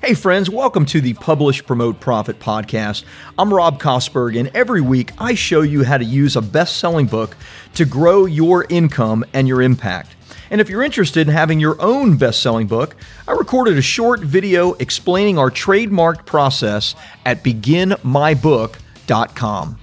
Hey, friends, welcome to the Publish, Promote, Profit podcast. I'm Rob Kosberg, and every week I show you how to use a best selling book to grow your income and your impact. And if you're interested in having your own best selling book, I recorded a short video explaining our trademarked process at beginmybook.com.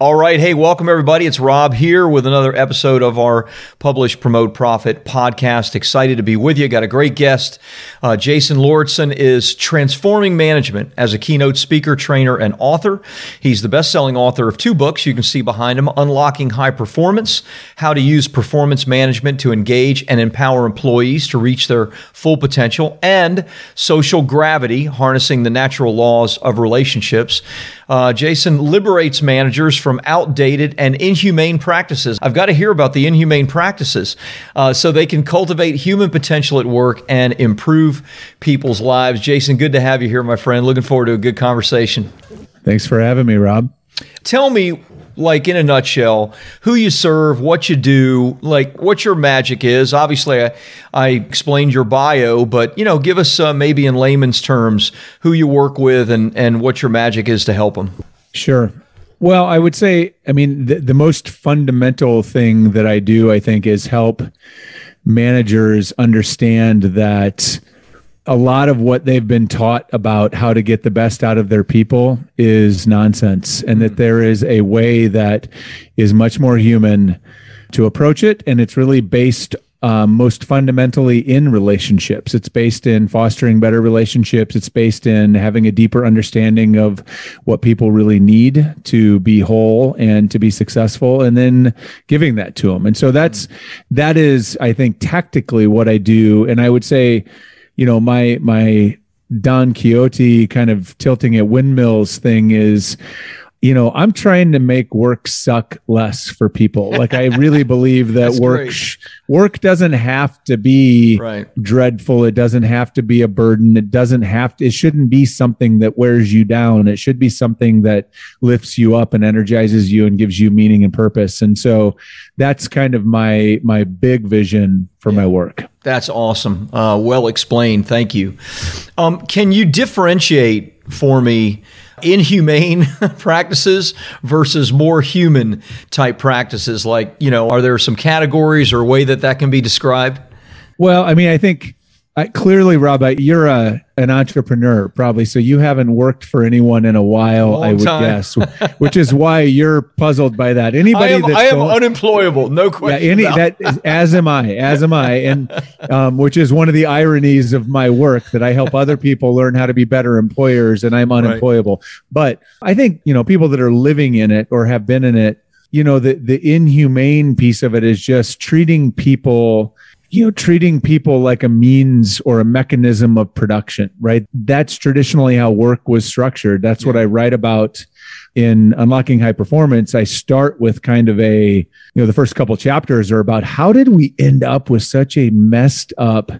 All right. Hey, welcome everybody. It's Rob here with another episode of our Publish, Promote, Profit podcast. Excited to be with you. Got a great guest. Uh, Jason Lauritsen is transforming management as a keynote speaker, trainer, and author. He's the best selling author of two books you can see behind him Unlocking High Performance, How to Use Performance Management to Engage and Empower Employees to Reach Their Full Potential, and Social Gravity, Harnessing the Natural Laws of Relationships. Uh, Jason liberates managers from outdated and inhumane practices. I've got to hear about the inhumane practices uh, so they can cultivate human potential at work and improve people's lives. Jason, good to have you here, my friend. Looking forward to a good conversation. Thanks for having me, Rob. Tell me like in a nutshell, who you serve, what you do, like what your magic is. Obviously, I, I explained your bio, but you know, give us uh, maybe in layman's terms who you work with and and what your magic is to help them. Sure. Well, I would say, I mean, the, the most fundamental thing that I do, I think, is help managers understand that a lot of what they've been taught about how to get the best out of their people is nonsense and that there is a way that is much more human to approach it and it's really based um, most fundamentally in relationships. It's based in fostering better relationships. It's based in having a deeper understanding of what people really need to be whole and to be successful, and then giving that to them. And so that's that is, I think, tactically what I do. And I would say you know, my my Don Quixote kind of tilting at windmills thing is you know, I'm trying to make work suck less for people. Like I really believe that work sh- work doesn't have to be right. dreadful. It doesn't have to be a burden. It doesn't have to it shouldn't be something that wears you down. It should be something that lifts you up and energizes you and gives you meaning and purpose. And so that's kind of my my big vision for yeah. my work. That's awesome. Uh, well explained. Thank you. Um, can you differentiate for me inhumane practices versus more human type practices? Like, you know, are there some categories or a way that that can be described? Well, I mean, I think uh, clearly, Rob, you're a an entrepreneur, probably. So you haven't worked for anyone in a while, Long I would time. guess, which is why you're puzzled by that. Anybody I am, I am unemployable, no question. Yeah, any that is, as am I, as am I, and um, which is one of the ironies of my work that I help other people learn how to be better employers, and I'm unemployable. Right. But I think you know people that are living in it or have been in it. You know, the the inhumane piece of it is just treating people you know treating people like a means or a mechanism of production right? That's traditionally how work was structured. That's yeah. what i write about in unlocking high performance. I start with kind of a you know the first couple chapters are about how did we end up with such a messed up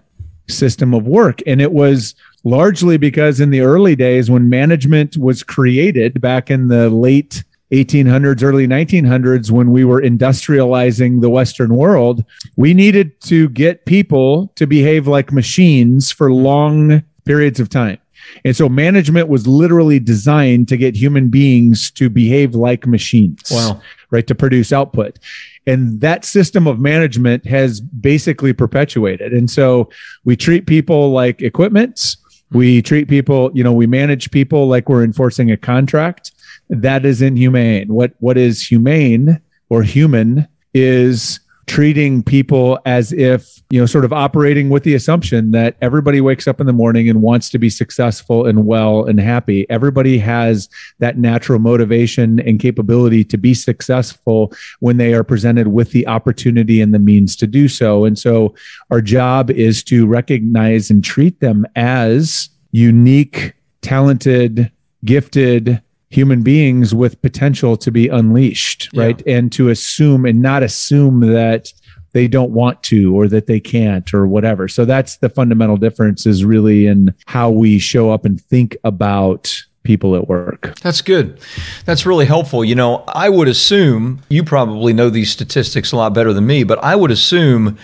system of work? And it was largely because in the early days when management was created back in the late 1800s, early 1900s, when we were industrializing the Western world, we needed to get people to behave like machines for long periods of time. And so management was literally designed to get human beings to behave like machines. Wow. Right. To produce output. And that system of management has basically perpetuated. And so we treat people like equipments. We treat people, you know, we manage people like we're enforcing a contract that is inhumane. What what is humane or human is treating people as if you know sort of operating with the assumption that everybody wakes up in the morning and wants to be successful and well and happy everybody has that natural motivation and capability to be successful when they are presented with the opportunity and the means to do so and so our job is to recognize and treat them as unique talented gifted human beings with potential to be unleashed, yeah. right? And to assume and not assume that they don't want to or that they can't or whatever. So that's the fundamental difference is really in how we show up and think about people at work. That's good. That's really helpful. You know, I would assume you probably know these statistics a lot better than me, but I would assume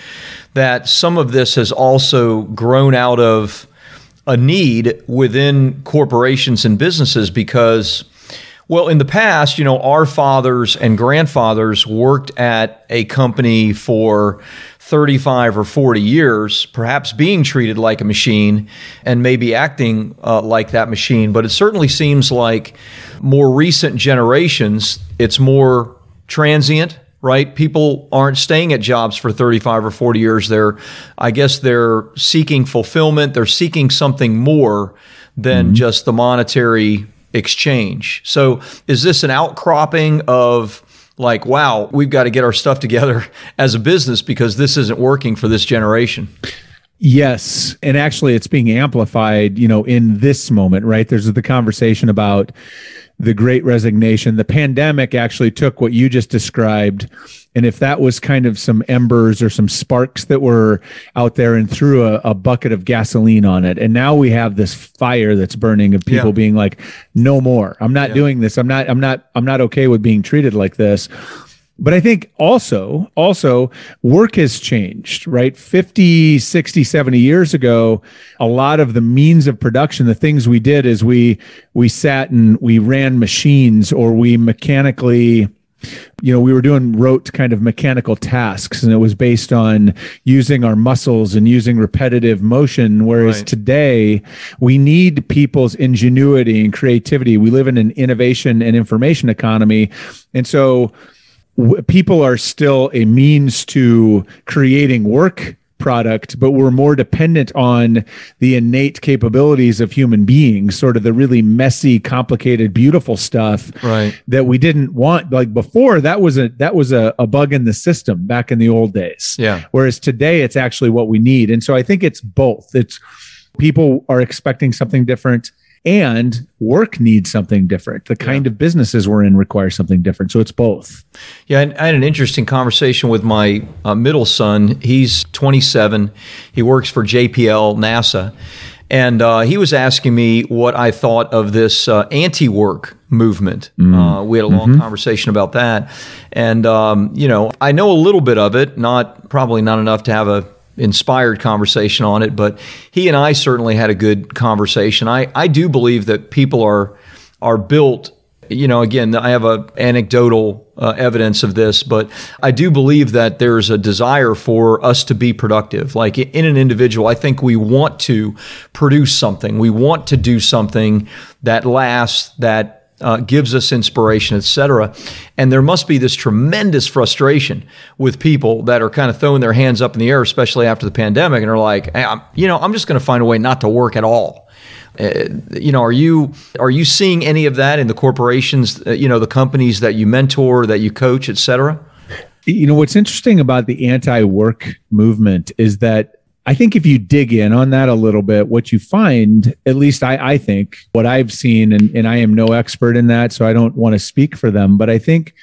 that some of this has also grown out of a need within corporations and businesses because well, in the past, you know, our fathers and grandfathers worked at a company for 35 or 40 years, perhaps being treated like a machine and maybe acting uh, like that machine. But it certainly seems like more recent generations, it's more transient right? People aren't staying at jobs for 35 or 40 years. They're, I guess they're seeking fulfillment. They're seeking something more than mm-hmm. just the monetary exchange. So is this an outcropping of like, wow, we've got to get our stuff together as a business because this isn't working for this generation? Yes. And actually, it's being amplified, you know, in this moment, right? There's the conversation about the great resignation. The pandemic actually took what you just described. And if that was kind of some embers or some sparks that were out there and threw a, a bucket of gasoline on it. And now we have this fire that's burning of people yeah. being like, no more. I'm not yeah. doing this. I'm not, I'm not, I'm not okay with being treated like this. But I think also, also work has changed, right? 50, 60, 70 years ago, a lot of the means of production, the things we did is we, we sat and we ran machines or we mechanically, you know, we were doing rote kind of mechanical tasks and it was based on using our muscles and using repetitive motion. Whereas right. today we need people's ingenuity and creativity. We live in an innovation and information economy. And so, people are still a means to creating work product, but we're more dependent on the innate capabilities of human beings, sort of the really messy, complicated, beautiful stuff right. that we didn't want. Like before, that was a that was a, a bug in the system back in the old days. Yeah. Whereas today it's actually what we need. And so I think it's both. It's people are expecting something different and work needs something different. The kind yeah. of businesses we're in require something different. So it's both. Yeah, I had an interesting conversation with my uh, middle son. He's 27. He works for JPL NASA. And uh, he was asking me what I thought of this uh, anti work movement. Mm. Uh, we had a long mm-hmm. conversation about that. And, um, you know, I know a little bit of it, not probably not enough to have a inspired conversation on it, but he and I certainly had a good conversation. I, I do believe that people are are built. You know, again, I have a anecdotal uh, evidence of this, but I do believe that there's a desire for us to be productive. Like in an individual, I think we want to produce something. We want to do something that lasts, that uh, gives us inspiration, etc. And there must be this tremendous frustration with people that are kind of throwing their hands up in the air, especially after the pandemic, and are like, hey, you know, I'm just going to find a way not to work at all. Uh, you know, are you are you seeing any of that in the corporations? Uh, you know, the companies that you mentor, that you coach, etc. You know, what's interesting about the anti-work movement is that I think if you dig in on that a little bit, what you find, at least I, I think, what I've seen, and, and I am no expert in that, so I don't want to speak for them, but I think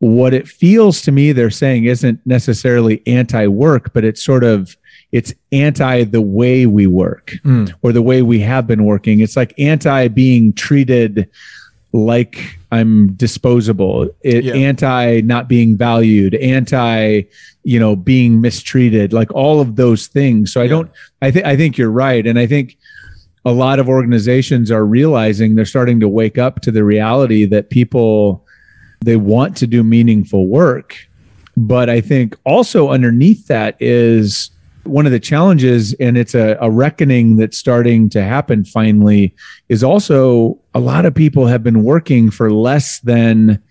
what it feels to me they're saying isn't necessarily anti-work, but it's sort of it's anti the way we work mm. or the way we have been working. It's like anti being treated like I'm disposable, it, yeah. anti not being valued, anti you know being mistreated, like all of those things. So I yeah. don't. I think I think you're right, and I think a lot of organizations are realizing they're starting to wake up to the reality that people they want to do meaningful work, but I think also underneath that is one of the challenges, and it's a, a reckoning that's starting to happen finally, is also a lot of people have been working for less than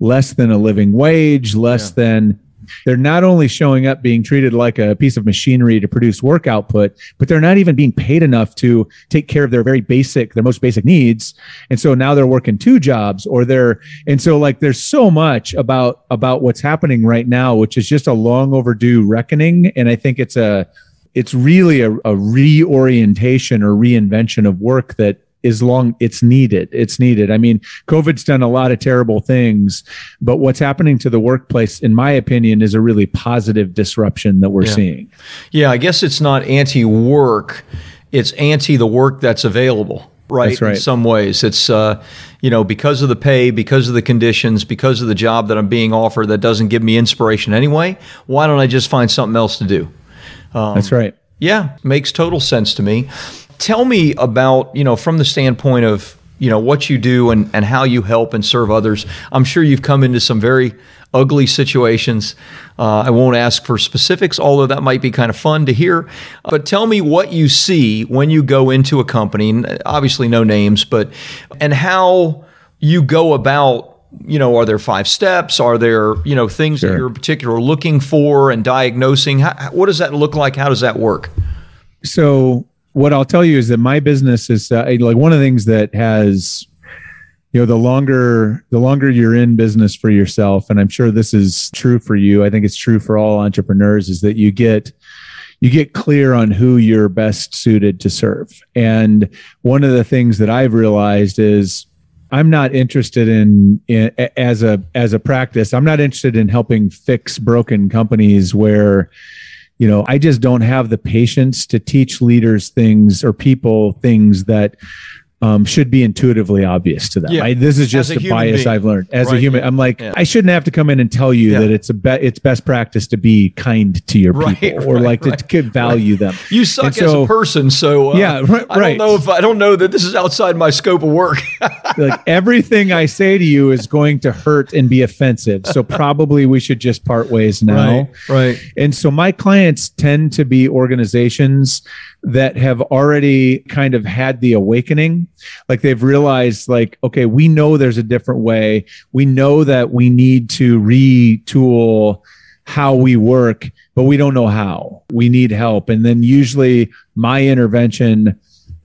less than a living wage, less yeah. than they're not only showing up being treated like a piece of machinery to produce work output, but they're not even being paid enough to take care of their very basic, their most basic needs. And so now they're working two jobs or they're, and so like there's so much about, about what's happening right now, which is just a long overdue reckoning. And I think it's a, it's really a, a reorientation or reinvention of work that as long it's needed it's needed. I mean covid's done a lot of terrible things but what's happening to the workplace in my opinion is a really positive disruption that we're yeah. seeing. Yeah i guess it's not anti-work it's anti the work that's available right, right. in some ways. It's uh, you know because of the pay because of the conditions because of the job that i'm being offered that doesn't give me inspiration anyway why don't i just find something else to do? Um, that's right. yeah makes total sense to me tell me about, you know, from the standpoint of, you know, what you do and, and how you help and serve others. I'm sure you've come into some very ugly situations. Uh, I won't ask for specifics, although that might be kind of fun to hear. But tell me what you see when you go into a company, obviously no names, but, and how you go about you know, are there five steps? Are there, you know, things sure. that you're particular looking for and diagnosing? How, what does that look like? How does that work? So, what I'll tell you is that my business is uh, like one of the things that has, you know, the longer the longer you're in business for yourself, and I'm sure this is true for you. I think it's true for all entrepreneurs. Is that you get you get clear on who you're best suited to serve. And one of the things that I've realized is I'm not interested in, in, as a as a practice. I'm not interested in helping fix broken companies where, you know, I just don't have the patience to teach leaders things or people things that um, should be intuitively obvious to them. Yeah. I, this is just a, a bias being. I've learned as right. a human. I'm like, yeah. I shouldn't have to come in and tell you yeah. that it's a be- it's best practice to be kind to your right, people or right, like to, value them. You suck so, as a person, so uh, yeah, right, I don't know if I don't know that this is outside my scope of work. like everything I say to you is going to hurt and be offensive, so probably we should just part ways now. Right. And so my clients tend to be organizations that have already kind of had the awakening like they've realized like okay we know there's a different way. We know that we need to retool how we work but we don't know how. We need help. And then usually my intervention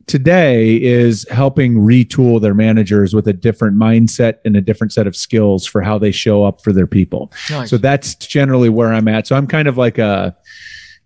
today is helping retool their managers with a different mindset and a different set of skills for how they show up for their people. Nice. so that's generally where i'm at. So i'm kind of like a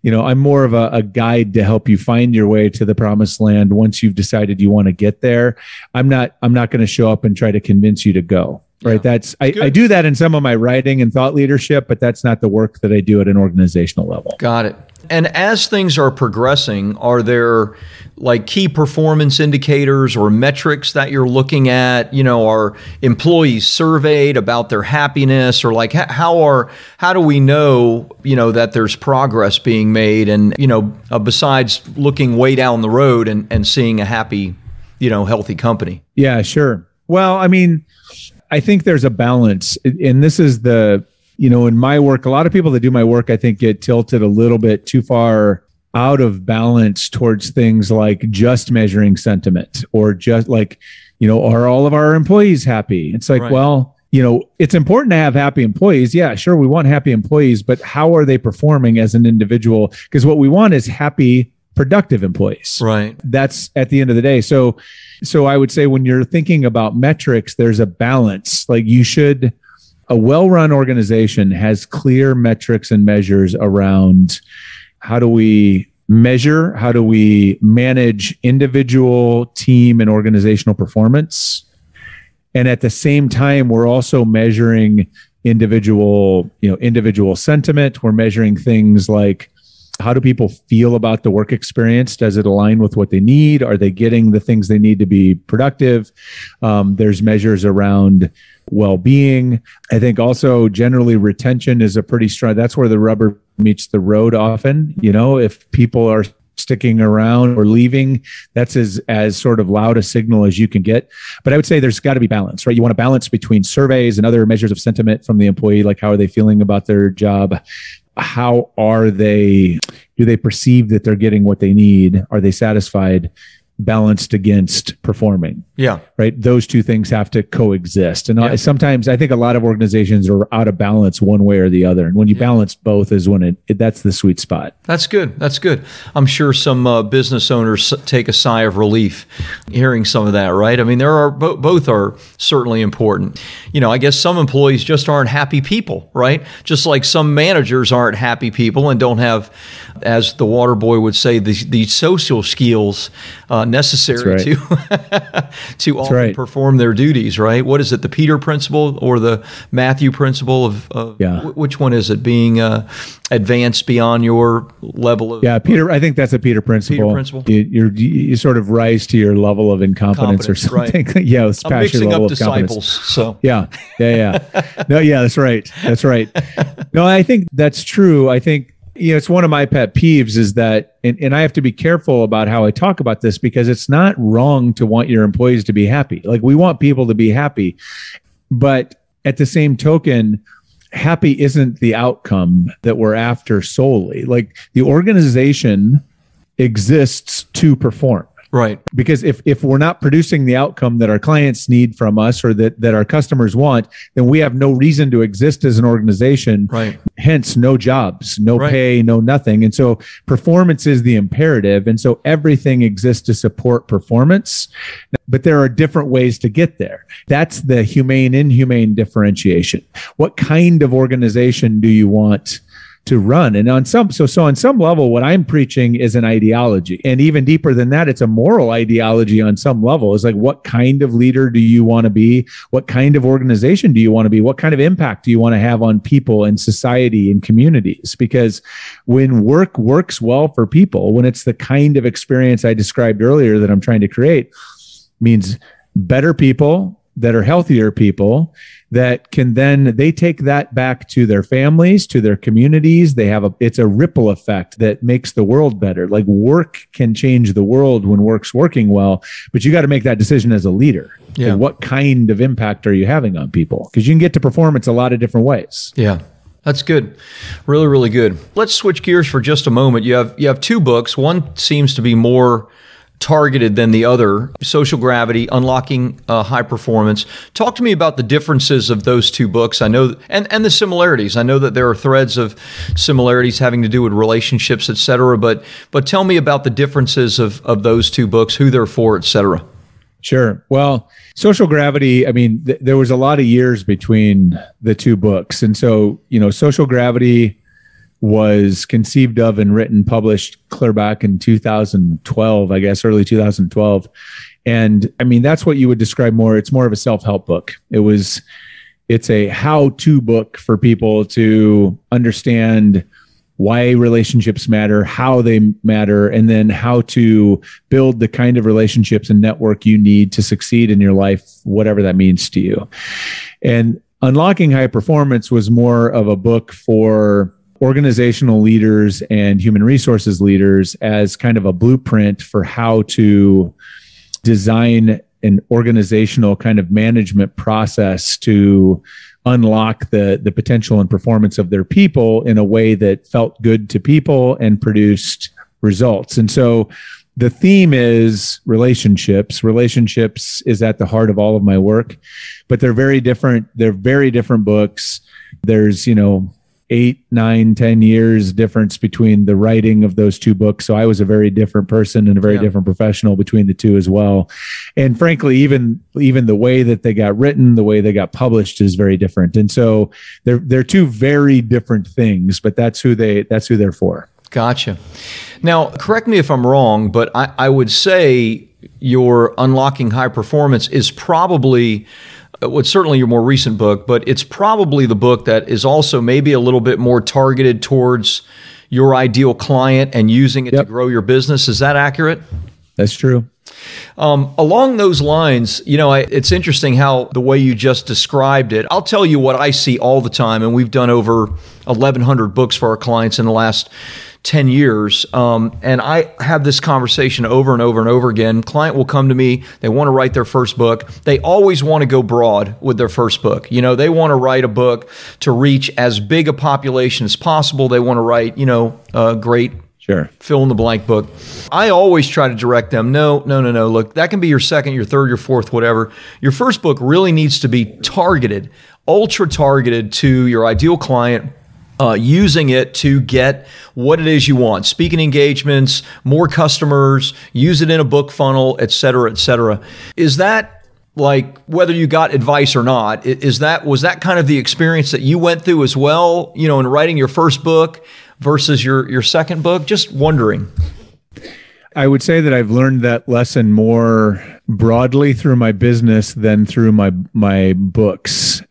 you know i'm more of a, a, guide to help you find your way to the promised land once you've decided you want to get there. I'm not i'm not going to show up and try to convince you to go right yeah. that's I, I, do that in some of my writing and thought leadership but that's not the work that i do at an organizational level. Got it. And as things are progressing are there like key performance indicators or metrics that you're looking at? You know are employees surveyed about their happiness or like how are how do we know you know that there's progress being made and you know uh, besides looking way down the road and, and seeing a happy you know healthy company? Yeah sure. Well i mean i think there's a balance and this is the you know in my work a lot of people that do my work i think get tilted a little bit too far out of balance towards things like just measuring sentiment or just like, you know, are all of our employees happy? It's like, right. well, you know, it's important to have happy employees. Yeah, sure, we want happy employees, but how are they performing as an individual? Because what we want is happy, productive employees. Right. That's at the end of the day. So, so I would say when you're thinking about metrics, there's a balance. Like you should, a well-run organization has clear metrics and measures around how do we measure? How do we manage individual, team, and organizational performance? And at the same time, we're also measuring individual, you know, individual sentiment. We're measuring things like how do people feel about the work experience? Does it align with what they need? Are they getting the things they need to be productive? Um, there's measures around well-being. I think also generally retention is a pretty strong. That's where the rubber meets the road often. You know, if people are sticking around or leaving, that's as as sort of loud a signal as you can get. But I would say there's got to be balance, right? You want to balance between surveys and other measures of sentiment from the employee, like how are they feeling about their job? How are they? Do they perceive that they're getting what they need? Are they satisfied? Balanced against performing. Yeah. Right. Those two things have to coexist. And yeah. sometimes I think a lot of organizations are out of balance one way or the other. And when you yeah. balance both is when it, it, that's the sweet spot. That's good. That's good. I'm sure some uh, business owners take a sigh of relief hearing some of that, right? I mean, there are bo- both are certainly important. You know, I guess some employees just aren't happy people, right? Just like some managers aren't happy people and don't have as the water boy would say, the, the social skills uh, necessary right. to to often perform their duties. Right? What is it? The Peter principle or the Matthew principle of, of yeah. W- which one is it? Being uh, advanced beyond your level of yeah, Peter. I think that's a Peter principle. Peter principle. You, you sort of rise to your level of incompetence or something. Right. yeah, it's I'm mixing up disciples. So yeah, yeah, yeah. no, yeah, that's right. That's right. No, I think that's true. I think you know, it's one of my pet peeves is that, and, and I have to be careful about how I talk about this because it's not wrong to want your employees to be happy. Like we want people to be happy. But at the same token, happy isn't the outcome that we're after solely. Like the organization exists to perform. Right. Because if, if we're not producing the outcome that our clients need from us or that, that our customers want, then we have no reason to exist as an organization. Right. Hence, no jobs, no Right. pay, no nothing. And so performance is the imperative. And so everything exists to support performance. But there are different ways to get there. That's the humane, inhumane differentiation. What kind of organization do you want? To run. And on some, so, so on some level, what I'm preaching is an ideology. And even deeper than that, it's a moral ideology on some level. It's like, what kind of leader do you want to be? What kind of organization do you want to be? What kind of impact do you want to have on people and society and communities? Because when work works well for people, when it's the kind of experience I described earlier that I'm trying to create, means better people that are healthier people that can then they take that back to their families to their communities they have a it's a ripple effect that makes the world better like work can change the world when work's working well but you got to make that decision as a leader Yeah. What kind of impact are you having on people because you can get to performance a lot of different ways Yeah. That's good. Really, really good. Let's switch gears for just a moment. You have you have two books. One seems to be more targeted than the other. Social Gravity, Unlocking uh, High Performance. Talk to me about the differences of those two books. I know and and the similarities. I know that there are threads of similarities having to do with relationships, et cetera, but but tell me about the differences of of those two books, who they're for, et cetera. Sure. Well, Social Gravity, I mean, th- there was a lot of years between the two books. And so, you know, Social Gravity was conceived of and written, published clear back in 2012, I guess, early 2012. And I mean, that's what you would describe more. It's more of a self help book. It was, it's a how to book for people to understand why relationships matter, how they matter, and then how to build the kind of relationships and network you need to succeed in your life, whatever that means to you. And Unlocking High Performance was more of a book for organizational leaders and human resources leaders as kind of a blueprint for how to design an organizational kind of management process to unlock the the potential and performance of their people in a way that felt good to people and produced results. And so the theme is relationships. Relationships is at the heart of all of my work, but they're very different. They're very different books. There's, you know, eight, nine, ten years difference between the writing of those two books. So I was a very different person and a very Yeah. different professional between the two as well. And frankly, even even the way that they got written, the way they got published is very different. And so they're they're two very different things, but that's who they that's who they're for. Gotcha. Now, correct me if I'm wrong, but I, I would say your Unlocking High Performance is probably uh, what's certainly your more recent book, but it's probably the book that is also maybe a little bit more targeted towards your ideal client and using it Yep. to grow your business. Is that accurate? That's true. Um, along those lines, you know, I, it's interesting how the way you just described it. I'll tell you what I see all the time, and we've done over 1,100 books for our clients in the last 10 years. Um, and I have this conversation over and over and over again. Client will come to me, they want to write their first book. They always want to go broad with their first book. You know, they want to write a book to reach as big a population as possible. They want to write, you know, a great Sure. fill in the blank book. I always try to direct them. No, no, no, no. Look, that can be your second, your third, your fourth, whatever. Your first book really needs to be targeted, ultra targeted to your ideal client. Uh, using it to get what it is you want. Speaking engagements more customers use it in a book funnel et cetera et cetera. Is that like whether you got advice or not is that was that kind of the experience that you went through as well you know in writing your first book versus your your second book? Just wondering. I would say that I've learned that lesson more broadly through my business than through my my books.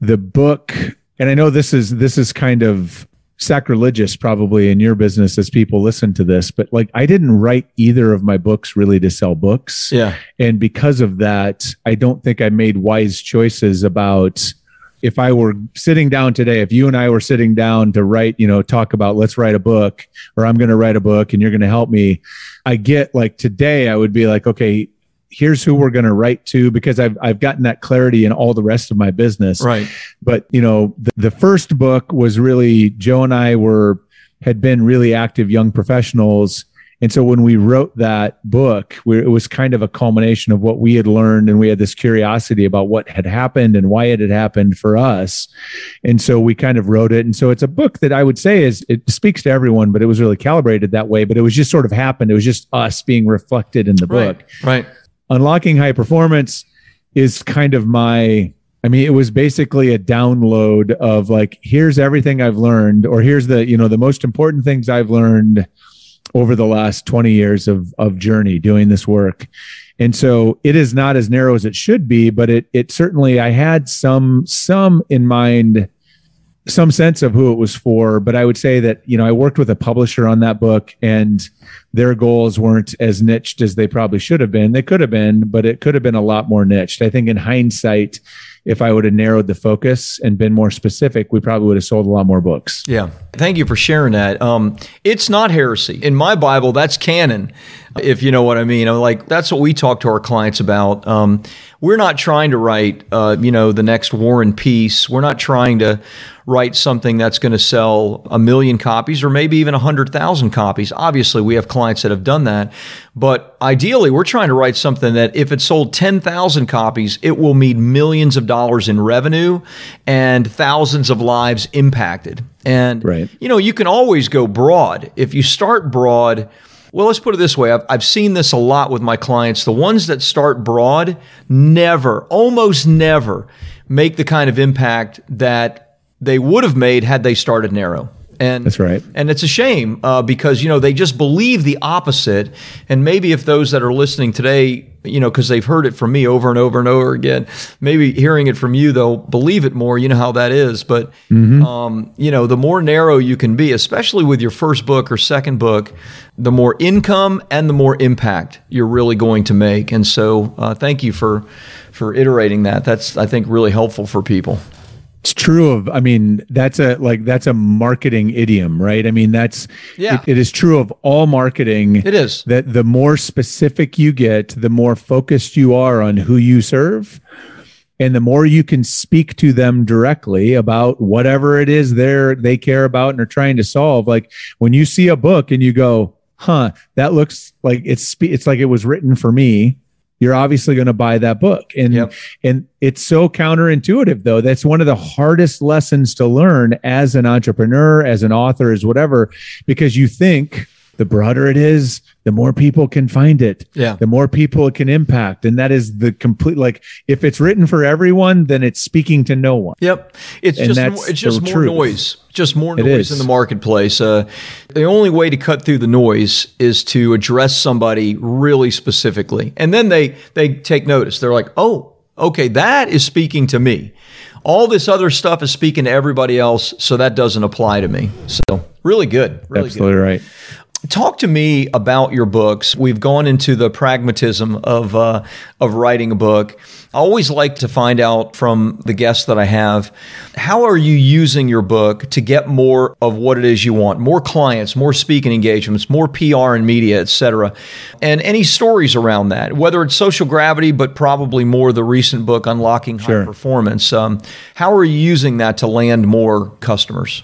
The book, and I know this is this is kind of sacrilegious probably in your business as people listen to this, but like I didn't write either of my books really to sell books. yeah And because of that, I don't think I made wise choices about if I were sitting down today, if you and I were sitting down to write, you know, talk about let's write a book or I'm going to write a book and you're going to help me, I get like today, I would be like, okay, here's who we're going to write to because I've, I've gotten that clarity in all the rest of my business. Right. But, you know, the, the first book was really Joe and I were, had been really active young professionals and so when we wrote that book, it was kind of a culmination of what we had learned, and we had this curiosity about what had happened and why it had happened for us. And so we kind of wrote it. And so it's a book that I would say is it speaks to everyone, but it was really calibrated that way. But it was just sort of happened. It was just us being reflected in the book. Right. Unlocking high performance is kind of my I mean, it was basically a download of like, here's everything I've learned, or here's the, you know, the most important things I've learned over the last 20 years of of journey doing this work. And so it is not as narrow as it should be but it it certainly i had some some in mind some sense of who it was for but i would say that you know i worked with a publisher on that book and their goals weren't as niched as they probably should have been they could have been but it could have been a lot more niched i think in hindsight if I would have narrowed the focus and been more specific, we probably would have sold a lot more books. Yeah. Thank you for sharing that. Um, it's not heresy. In my Bible, that's canon, if you know what I mean. I'm like, that's what we talk to our clients about. Um, we're not trying to write, uh, you know, the next War and Peace. We're not trying to write something that's going to sell a million copies or maybe even a hundred thousand copies. Obviously, we have clients that have done that, but ideally, we're trying to write something that if it sold ten thousand copies, it will mean millions of dollars in revenue and thousands of lives impacted. And right. you know, you can always go broad if you start broad well, let's put it this way. I've, I've seen this a lot with my clients. The ones that start broad never, almost never make the kind of impact that they would have made had they started narrow. And that's right. And it's a shame uh, because you know they just believe the opposite. And maybe if those that are listening today, you know, because they've heard it from me over and over and over again, maybe hearing it from you, they'll believe it more. You know how that is. But mm-hmm. um, you know, the more narrow you can be, especially with your first book or second book, the more income and the more impact you're really going to make. And so, uh, thank you for for iterating that. That's I think really helpful for people. It's true of, I mean, that's a like that's a marketing idiom, right? I mean, that's yeah. It, it is true of all marketing. It is that the more specific you get, the more focused you are on who you serve, and the more you can speak to them directly about whatever it is they're they care about and are trying to solve. Like when you see a book and you go, "Huh, that looks like it's it's like it was written for me." You're obviously going to buy that book. And yep. and it's so counterintuitive though. That's one of the hardest lessons to learn as an entrepreneur, as an author, as whatever, because you think the broader it is, the more people can find it. Yeah. The more people it can impact. And that is the complete like if it's written for everyone, then it's speaking to no one. Yep. It's and just more, it's just more truth. noise. Just more noise in the marketplace. Uh, the only way to cut through the noise is to address somebody really specifically. And then they they take notice. They're like, "Oh, okay, that is speaking to me." All this other stuff is speaking to everybody else, so that doesn't apply to me. So, really good. Really Absolutely good. right. Talk to me about your books. We've gone into the pragmatism of uh, of writing a book. I always like to find out from the guests that I have how are you using your book to get more of what it is you want, more clients, more speaking engagements, more PR and media, etc. And any stories around that, whether it's social gravity, but probably more the recent book Unlocking High sure. Performance. Um, how are you using that to land more customers?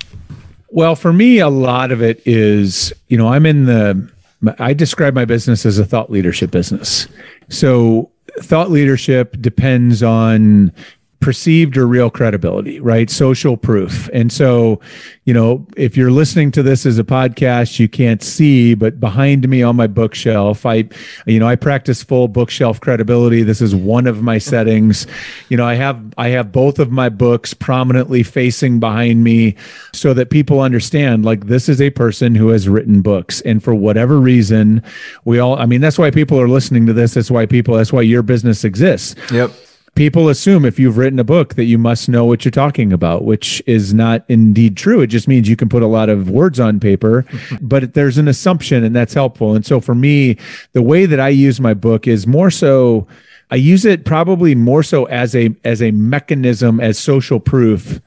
Well, for me, a lot of it is, you know, I'm in the, I describe my business as a thought leadership business. So thought leadership depends on perceived or real credibility, right? Social proof. And so, you know, if you're listening to this as a podcast, you can't see, but behind me on my bookshelf, I, you know, I practice full bookshelf credibility. This is one of my settings. You know, I have, I have both of my books prominently facing behind me so that people understand like this is a person who has written books. And for whatever reason, we all, I mean, that's why people are listening to this. That's why people, that's why your business exists. Yep people assume if you've written a book that you must know what you're talking about, which is not indeed true. It just means you can put a lot of words on paper, but there's an assumption and that's helpful. And so for me, the way that I use my book is more so I use it probably more so as a as a mechanism as social proof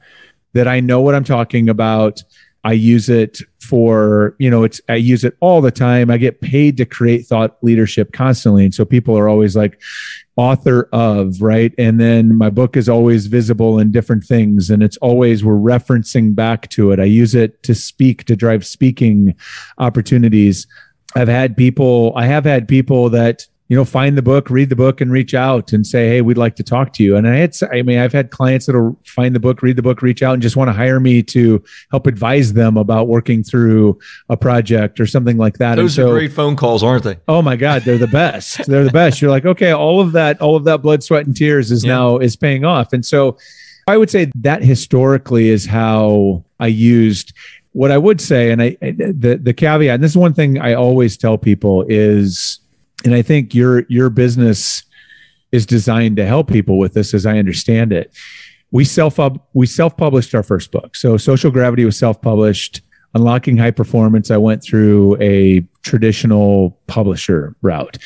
that I know what I'm talking about. I use it for, you know, it's, I use it all the time. I get paid to create thought leadership constantly. And so people are always like, author of, right? And then my book is always visible in different things. And it's always, we're referencing back to it. I use it to speak, to drive speaking opportunities. I've had people, I have had people that, you know, find the book, read the book, and reach out and say, "Hey, we'd like to talk to you." And I had, I mean, I've had clients that'll find the book, read the book, reach out, and just want to hire me to help advise them about working through a project or something like that. Those and so, are great phone calls, aren't they? Oh my God, they're the best. they're the best. You're like, okay, all of that, all of that blood, sweat, and tears is yeah. now is paying off. And so, I would say that historically is how I used what I would say, and I the the caveat. And this is one thing I always tell people is and I think your your business is designed to help people with this, as I understand it. We self we self published our first book, so Social Gravity was self published. Unlocking High Performance, I went through a traditional publisher route.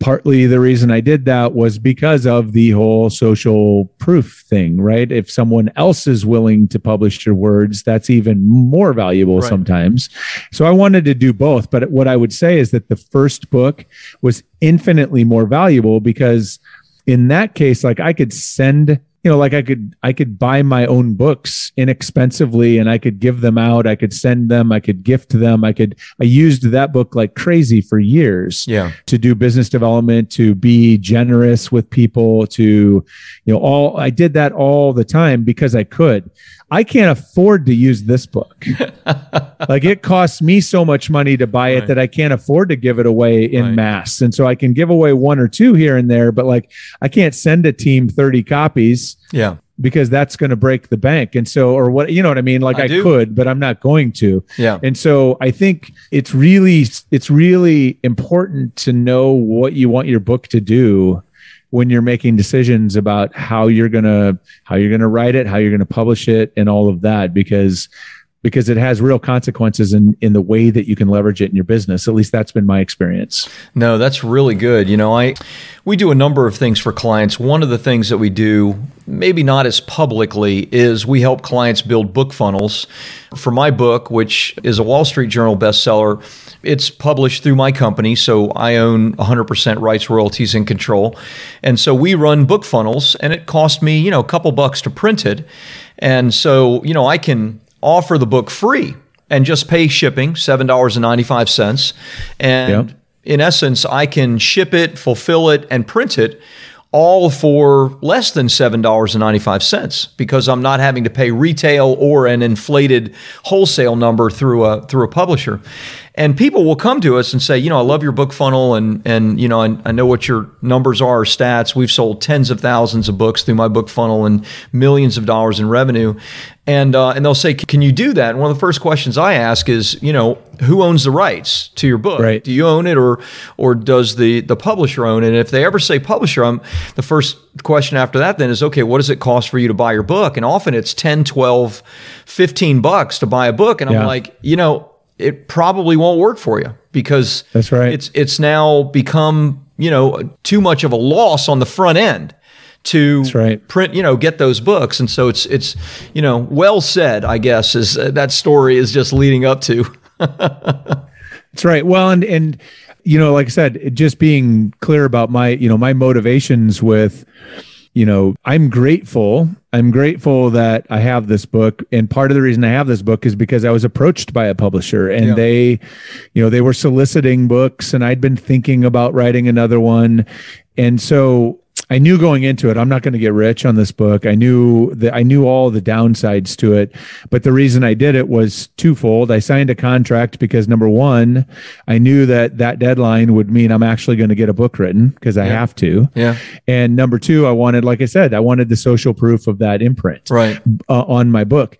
Partly the reason I did that was because of the whole social proof thing, right? If someone else is willing to publish your words, that's even more valuable right. sometimes. So I wanted to do both. But what I would say is that the first book was infinitely more valuable because in that case, like I could send you know like i could i could buy my own books inexpensively and i could give them out. I could send them. I could gift them. I could i used that book like crazy for years yeah. to do business development to be generous with people to you know all i did that all the time because i could I can't afford to use this book. like it costs me so much money to buy it right. that I can't afford to give it away in right. mass. And so I can give away one or two here and there, but like I can't send a team 30 copies. Yeah. Because that's going to break the bank. And so, or what, you know what I mean? Like I, I could, but I'm not going to. Yeah. And so I think it's really, it's really important to know what you want your book to do when you're making decisions about how you're to how you're to write it how you're to publish it and all of that because because it has real consequences in in the way that you can leverage it in your business. At least that's been my experience. No that's really good. You know i we do a number of things for clients. One of the things that we do maybe not as publicly is we help clients build book funnels. For my book which is a wall street journal bestseller it's published through my company, so I own 100% rights, royalties, and control. And so we run book funnels, and it cost me, you know, a couple bucks to print it. And so, you know, I can offer the book free and just pay shipping, $7.95. And yep. in essence, I can ship it, fulfill it, and print it all for less than $7.95 because I'm not having to pay retail or an inflated wholesale number through a through a publisher. And people will come to us and say, you know, I love your book funnel and and you know, I, I know what your numbers are, stats. We've sold tens of thousands of books through my book funnel and millions of dollars in revenue and uh, and they'll say, "Can you do that?" And one of the first questions I ask is, you know, who owns the rights to your book? Right. Do you own it, or or does the the publisher own it? And if they ever say publisher, I'm, the first question after that then is, okay, what does it cost for you to buy your book? And often it's 10, 12, 15 bucks to buy a book, and I'm like, you know, it probably won't work for you because that's right. It's it's now become you know too much of a loss on the front end to right. print, you know, get those books. And so it's it's you know well said, I guess, is uh, that story is just leading up to. That's right. Well, and and you know, like I said, just being clear about my you know my motivations with you know, I'm grateful. I'm grateful that I have this book. And part of the reason I have this book is because I was approached by a publisher and yeah. they, you know, they were soliciting books and I'd been thinking about writing another one. And so I knew going into it, I'm not going to get rich on this book. I knew that I knew all the downsides to it, but the reason I did it was twofold. I signed a contract because number one, I knew that that deadline would mean I'm actually going to get a book written because I yeah. have to. Yeah. And number two, I wanted, like I said, I wanted the social proof of that imprint right uh, on my book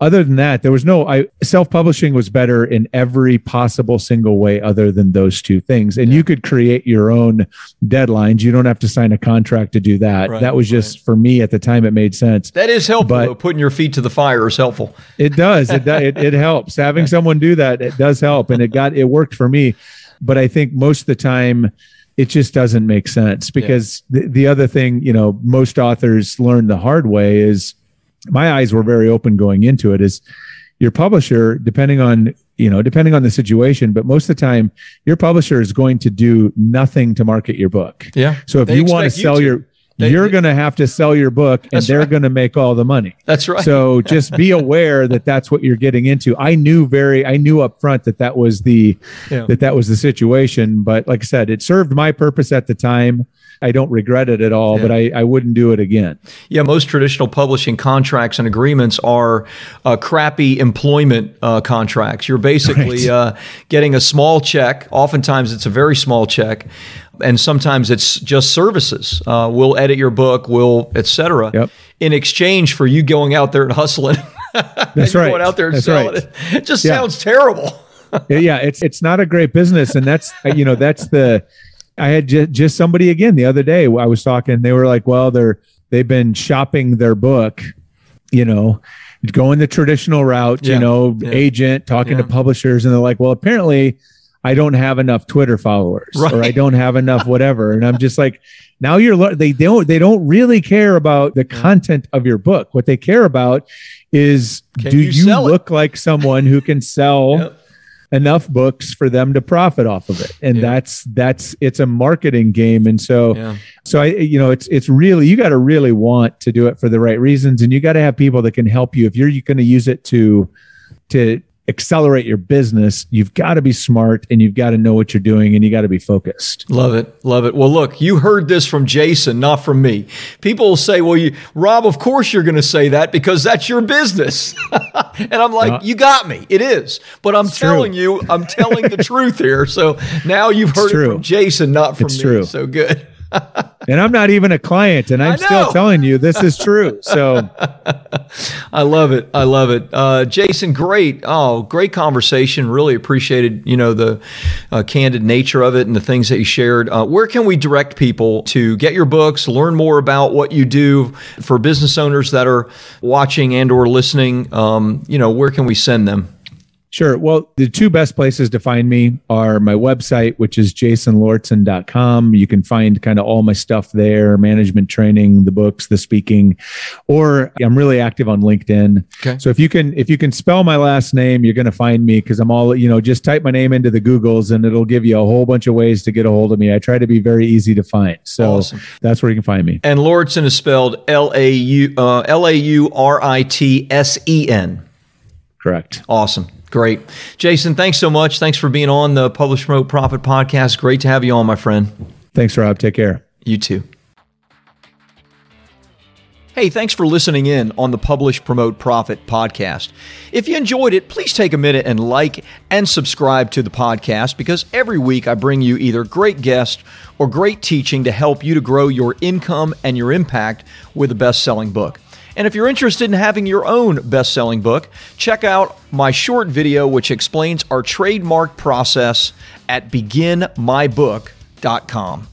other than that, there was no I self-publishing was better in every possible single way other than those two things. And yeah. you could create your own deadlines. You don't have to sign a contract to do that. Right, that was just right. for me at the time it made sense. That is helpful. But though. putting your feet to the fire is helpful. It does. It does. it, it helps. Having someone do that, it does help. And it got it worked for me. But I think most of the time it just doesn't make sense because yeah. the, the other thing, you know, most authors learn the hard way is my eyes were very open going into it is your publisher depending on you know depending on the situation but most of the time your publisher is going to do nothing to market your book. Yeah. So if you want to sell your they, you're going to have to sell your book and they're right. going to make all the money. That's right. So just be aware that that's what you're getting into. I knew very i knew up front that that was the yeah. that that was the situation but like i said it served my purpose at the time I don't regret it at all, yeah. but I, I wouldn't do it again. Yeah, most traditional publishing contracts and agreements are uh, crappy employment uh, contracts. You're basically right. uh, getting a small check. Oftentimes, it's a very small check, and sometimes it's just services. Uh, we'll edit your book, we'll etc. Yep. In exchange for you going out there and hustling. That's right. Going out there and That's selling right. it. It just yeah. sounds terrible. yeah, it's it's not a great business, and that's you know that's the I had just, just somebody again the other day. I was talking. They were like, "Well, they're they've been shopping their book, you know, going the traditional route, yeah. you know, yeah. agent talking yeah. to publishers, and they're like, "Well, apparently." I don't have enough Twitter followers right. or I don't have enough whatever. And I'm just like, now you're they don't they don't really care about the content of your book. What they care about is can do you, you look it? like someone who can sell yep enough books for them to profit off of it and yeah. that's that's it's a marketing game and so yeah. so i you know it's it's really you got to really want to do it for the right reasons and you got to have people that can help you if you're you going to use it to to accelerate your business, you've got to be smart and you've got to know what you're doing and you got to be focused. Love it. Love it. Well, look, you heard this from Jason, not from me. People will say, well, you, Rob, of course you're going to say that because that's your business. and I'm like, you got me. It is. But I'm telling true. you, I'm telling the truth here. So now you've heard it from Jason, not from it's me. True. So good. and I'm not even a client, and I'm still telling you this is true. So I love it. I love it. Uh, Jason, great. Oh, great conversation. Really appreciated, you know, the uh, candid nature of it and the things that you shared. Uh, where can we direct people to get your books, learn more about what you do for business owners that are watching and or listening? Um, you know, where can we send them? Sure. Well, the two best places to find me are my website, which is jasonlauritsen.com. You can find kind of all my stuff there, management training, the books, the speaking, or I'm really active on LinkedIn. Okay. So if you can if you can spell my last name, you're going to find me because I'm all, you know, just type my name into the Googles and it'll give you a whole bunch of ways to get a hold of me. I try to be very easy to find. So awesome. that's where you can find me. And Lauritsen is spelled L A U uh, L A U R I T S E N. Correct. Awesome. Great. Jason, thanks so much. Thanks for being on the Publish Promote Profit podcast. Great to have you on, my friend. Thanks, Rob. Take care. You too. Hey, thanks for listening in on the Publish Promote Profit podcast. If you enjoyed it, please take a minute and like and subscribe to the podcast because every week I bring you either great guests or great teaching to help you to grow your income and your impact with a best selling book. And if you're interested in having your own best selling book, check out my short video, which explains our trademark process at beginmybook.com.